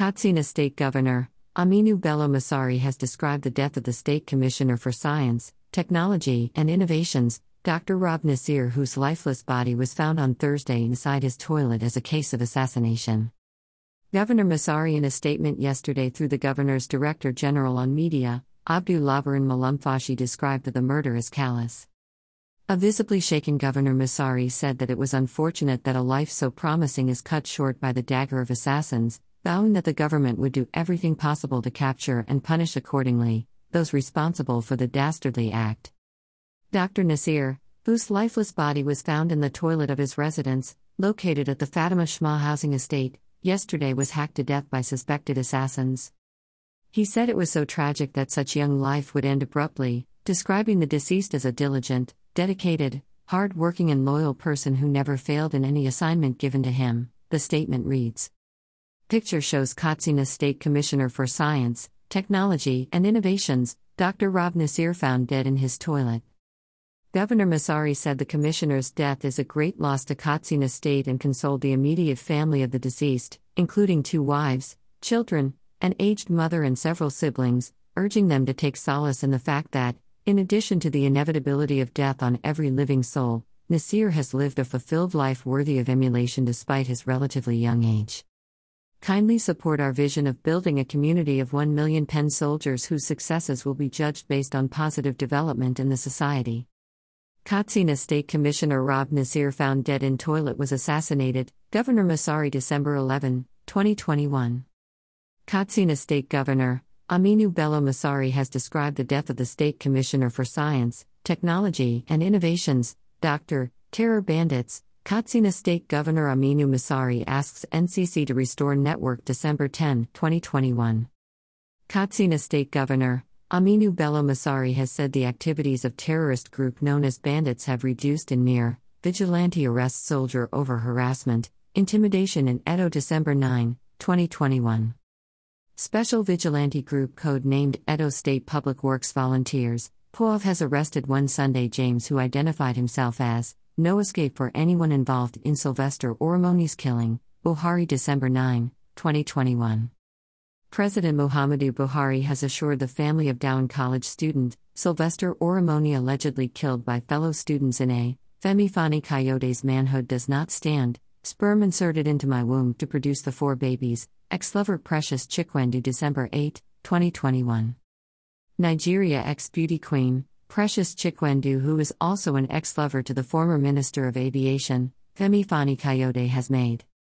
Katsina State Governor Aminu Bello Masari has described the death of the State Commissioner for Science, Technology, and Innovations, Dr. Rabe Nasir, whose lifeless body was found on Thursday inside his toilet, as a case of assassination. Governor Masari, in a statement yesterday through the governor's director general on media, Abdul Labaran Malumfashi, described the murder as callous. A visibly shaken Governor Masari said that it was unfortunate that a life so promising is cut short by the dagger of assassins, vowing that the government would do everything possible to capture and punish accordingly those responsible for the dastardly act. Dr. Nasir, whose lifeless body was found in the toilet of his residence, located at the Fatima Shema housing estate, yesterday was hacked to death by suspected assassins. He said it was so tragic that such young life would end abruptly, describing the deceased as a diligent, dedicated, hard working, and loyal person who never failed in any assignment given to him, the statement reads. Picture shows Katsina State Commissioner for Science, Technology, and Innovations, Dr. Rabe Nasir found dead in his toilet. Governor Masari said the commissioner's death is a great loss to Katsina State and consoled the immediate family of the deceased, including two wives, children, an aged mother, and several siblings, urging them to take solace in the fact that, in addition to the inevitability of death on every living soul, Nasir has lived a fulfilled life worthy of emulation despite his relatively young age. Kindly support our vision of building a community of 1 million Penn soldiers whose successes will be judged based on positive development in the society. Katsina State Commissioner Rabe Nasir found dead in toilet was assassinated, Governor Masari December 11, 2021. Katsina State Governor Aminu Bello Masari has described the death of the State Commissioner for Science, Technology, and Innovations, Dr. Terror Bandits. Katsina State Governor Aminu Masari asks NCC to restore network December 10, 2021. Katsina State Governor Aminu Bello Masari has said the activities of terrorist group known as bandits have reduced in Mir, vigilante arrests soldier over harassment, intimidation in Edo December 9, 2021. Special vigilante group code named Edo State Public Works Volunteers, POV has arrested one Sunday James who identified himself as No Escape for anyone involved in Sylvester Oromoni's killing, Buhari December 9, 2021. President Muhammadu Buhari has assured the family of Dowen College student, Sylvester Oromoni allegedly killed by fellow students in a Femi Fani Kayode's manhood does not stand, sperm inserted into my womb to produce the four babies, ex lover Precious Chikwendu December 8, 2021. Nigeria ex beauty queen, Precious Chikwendu, who is also an ex lover to the former Minister of Aviation, Femi Fani Kayode, has made